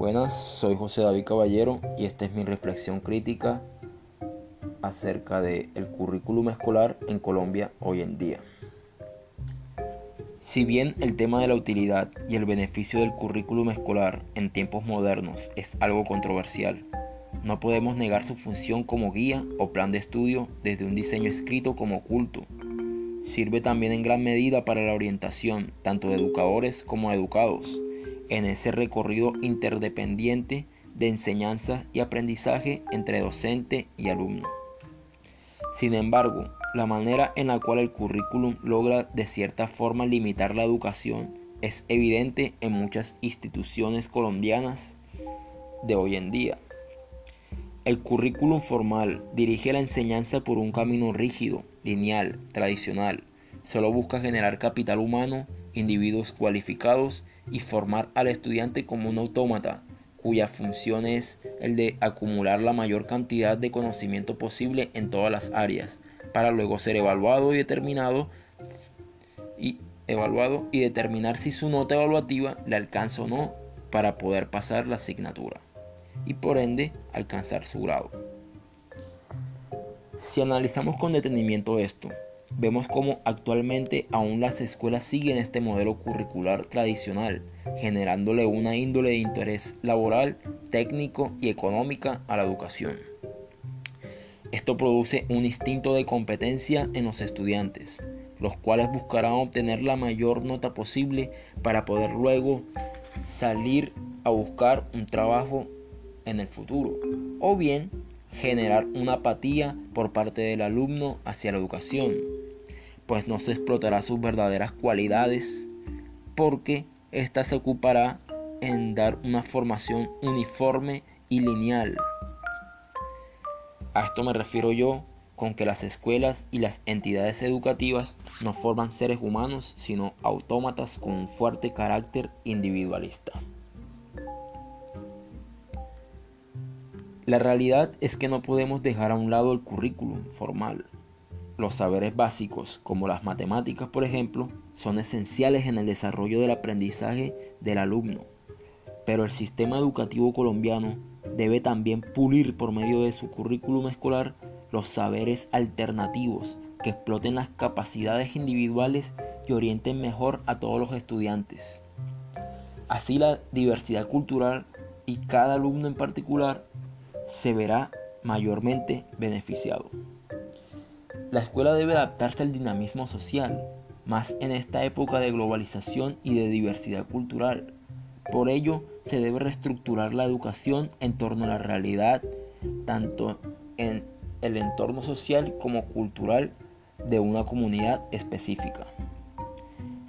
Buenas, soy José David Caballero y esta es mi reflexión crítica acerca del currículum escolar en Colombia hoy en día. Si bien el tema de la utilidad y el beneficio del currículum escolar en tiempos modernos es algo controversial, no podemos negar su función como guía o plan de estudio desde un diseño escrito como oculto. Sirve también en gran medida para la orientación tanto de educadores como de educados en ese recorrido interdependiente de enseñanza y aprendizaje entre docente y alumno. Sin embargo, la manera en la cual el currículum logra de cierta forma limitar la educación es evidente en muchas instituciones colombianas de hoy en día. El currículum formal dirige la enseñanza por un camino rígido, lineal, tradicional. Solo busca generar capital humano, individuos cualificados y formar al estudiante como un autómata cuya función es el de acumular la mayor cantidad de conocimiento posible en todas las áreas, para luego ser evaluado y determinado y evaluado y determinar si su nota evaluativa le alcanza o no para poder pasar la asignatura y por ende alcanzar su grado. Si analizamos con detenimiento esto, Vemos cómo actualmente aún las escuelas siguen este modelo curricular tradicional, generándole una índole de interés laboral, técnico y económica a la educación. Esto produce un instinto de competencia en los estudiantes, los cuales buscarán obtener la mayor nota posible para poder luego salir a buscar un trabajo en el futuro, o bien generar una apatía por parte del alumno hacia la educación, pues no se explotará sus verdaderas cualidades, porque ésta se ocupará en dar una formación uniforme y lineal. A esto me refiero yo con que las escuelas y las entidades educativas no forman seres humanos, sino autómatas con un fuerte carácter individualista. La realidad es que no podemos dejar a un lado el currículum formal, los saberes básicos, como las matemáticas, por ejemplo, son esenciales en el desarrollo del aprendizaje del alumno, pero el sistema educativo colombiano debe también pulir por medio de su currículum escolar los saberes alternativos que exploten las capacidades individuales y orienten mejor a todos los estudiantes. Así la diversidad cultural y cada alumno en particular se verá mayormente beneficiado. La escuela debe adaptarse al dinamismo social, más en esta época de globalización y de diversidad cultural. Por ello, se debe reestructurar la educación en torno a la realidad, tanto en el entorno social como cultural de una comunidad específica.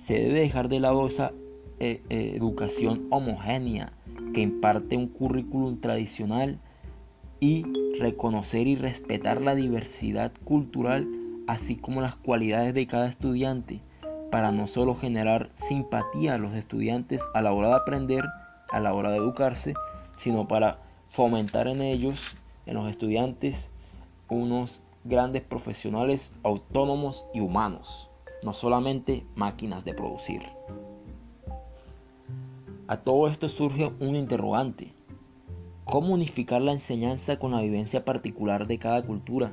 Se debe dejar de lado esa eh, eh, educación homogénea que imparte un currículum tradicional y reconocer y respetar la diversidad cultural, así como las cualidades de cada estudiante, para no solo generar simpatía a los estudiantes a la hora de aprender, a la hora de educarse, sino para fomentar en ellos, en los estudiantes, unos grandes profesionales autónomos y humanos, no solamente máquinas de producir. A todo esto surge un interrogante. ¿Cómo unificar la enseñanza con la vivencia particular de cada cultura?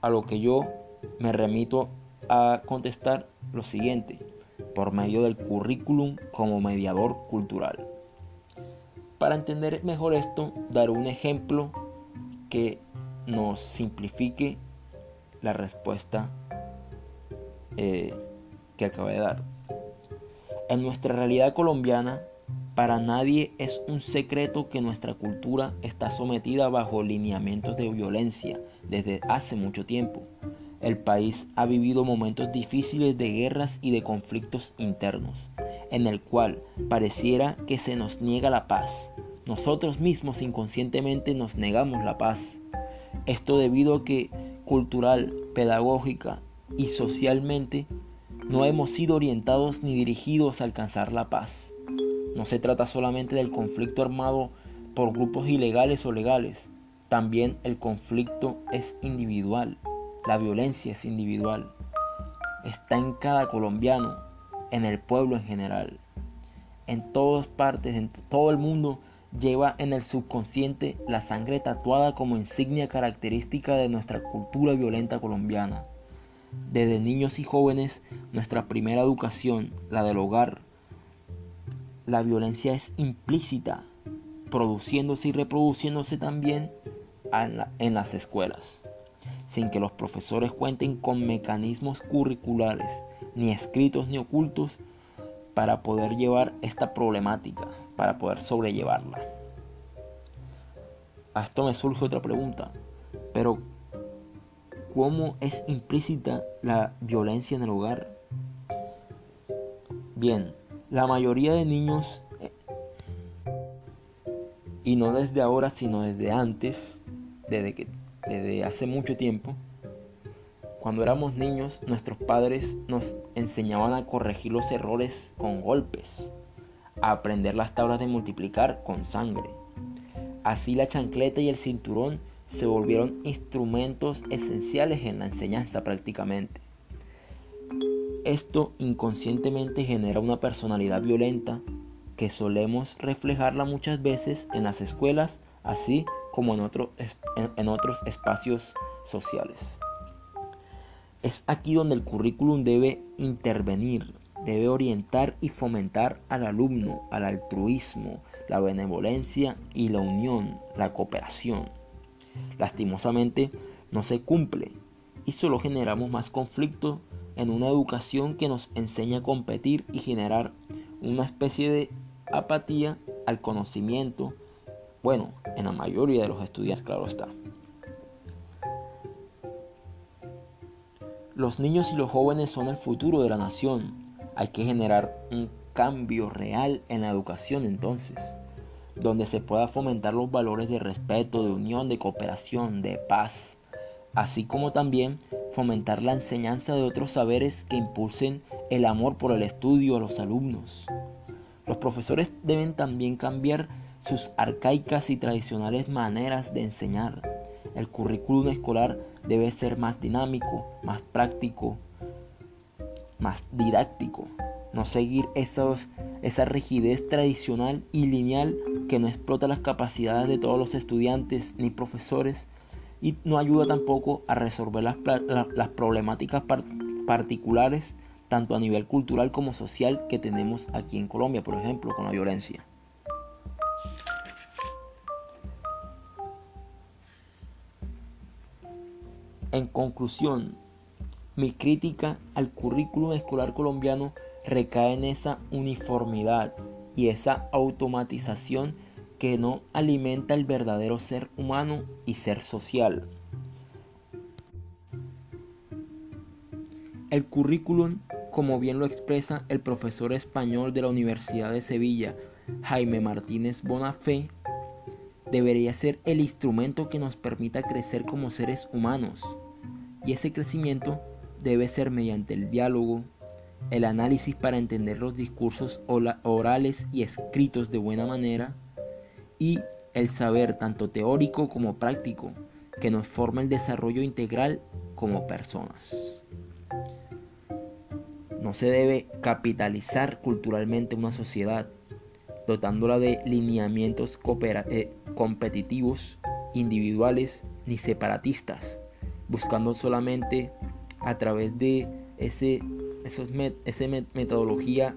A lo que yo me remito a contestar lo siguiente, por medio del currículum como mediador cultural. Para entender mejor esto, daré un ejemplo que nos simplifique la respuesta eh, que acabé de dar. En nuestra realidad colombiana, para nadie es un secreto que nuestra cultura está sometida bajo lineamientos de violencia desde hace mucho tiempo. El país ha vivido momentos difíciles de guerras y de conflictos internos, en el cual pareciera que se nos niega la paz. Nosotros mismos inconscientemente nos negamos la paz. Esto debido a que cultural, pedagógica y socialmente no hemos sido orientados ni dirigidos a alcanzar la paz. No se trata solamente del conflicto armado por grupos ilegales o legales, también el conflicto es individual, la violencia es individual, está en cada colombiano, en el pueblo en general. en todas partes, en todo el mundo, lleva en el subconsciente la sangre tatuada como insignia característica de nuestra cultura violenta colombiana. Desde niños y jóvenes, nuestra primera educación, la del hogar, la violencia es implícita, produciéndose y reproduciéndose también en las escuelas, sin que los profesores cuenten con mecanismos curriculares, ni escritos ni ocultos, para poder llevar esta problemática, para poder sobrellevarla. A esto me surge otra pregunta, pero ¿cómo es implícita la violencia en el hogar? Bien, la mayoría de niños, eh, y no desde ahora, sino desde antes, desde, que, desde hace mucho tiempo, cuando éramos niños, nuestros padres nos enseñaban a corregir los errores con golpes, a aprender las tablas de multiplicar con sangre. Así la chancleta y el cinturón se volvieron instrumentos esenciales en la enseñanza prácticamente. Esto inconscientemente genera una personalidad violenta que solemos reflejarla muchas veces en las escuelas, así como en, en otros espacios sociales. Es aquí donde el currículum debe intervenir, debe orientar y fomentar al alumno, al altruismo, la benevolencia y la unión, la cooperación. Lastimosamente no se cumple y solo generamos más conflicto en una educación que nos enseña a competir y generar una especie de apatía al conocimiento, bueno, en la mayoría de los estudiantes, claro está. Los niños y los jóvenes son el futuro de la nación. Hay que generar un cambio real en la educación entonces, donde se pueda fomentar los valores de respeto, de unión, de cooperación, de paz, así como también fomentar la enseñanza de otros saberes que impulsen el amor por el estudio a los alumnos. Los profesores deben también cambiar sus arcaicas y tradicionales maneras de enseñar. El currículum escolar debe ser más dinámico, más práctico, más didáctico. No seguir esos, esa rigidez tradicional y lineal que no explota las capacidades de todos los estudiantes ni profesores y no ayuda tampoco a resolver las, las problemáticas particulares tanto a nivel cultural como social que tenemos aquí en Colombia, por ejemplo, con la violencia. En conclusión, mi crítica al currículum escolar colombiano recae en esa uniformidad y esa automatización que no alimenta el verdadero ser humano y ser social. El currículum, como bien lo expresa el profesor español de la Universidad de Sevilla, Jaime Martínez Bonafé, debería ser el instrumento que nos permita crecer como seres humanos. Y ese crecimiento debe ser mediante el diálogo, el análisis para entender los discursos orales y escritos de buena manera y el saber tanto teórico como práctico que nos forma el desarrollo integral como personas. No se debe capitalizar culturalmente una sociedad, dotándola de lineamientos eh, competitivos, individuales ni separatistas, buscando solamente a través de ese, esa metodología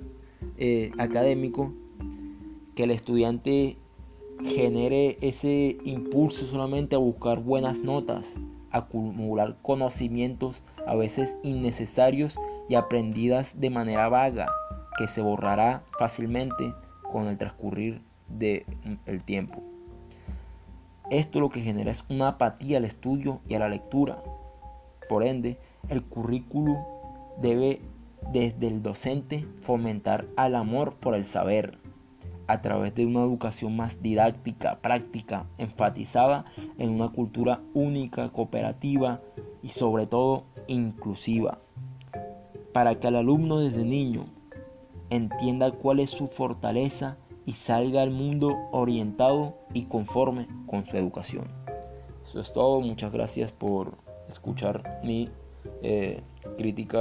eh, académico que el estudiante genere ese impulso solamente a buscar buenas notas, acumular conocimientos a veces innecesarios y aprendidas de manera vaga, que se borrará fácilmente con el transcurrir del tiempo. Esto lo que genera es una apatía al estudio y a la lectura. Por ende, el currículo debe desde el docente fomentar al amor por el saber a través de una educación más didáctica, práctica, enfatizada en una cultura única, cooperativa y sobre todo inclusiva, para que el alumno desde niño entienda cuál es su fortaleza y salga al mundo orientado y conforme con su educación. Eso es todo, muchas gracias por escuchar mi eh, crítica.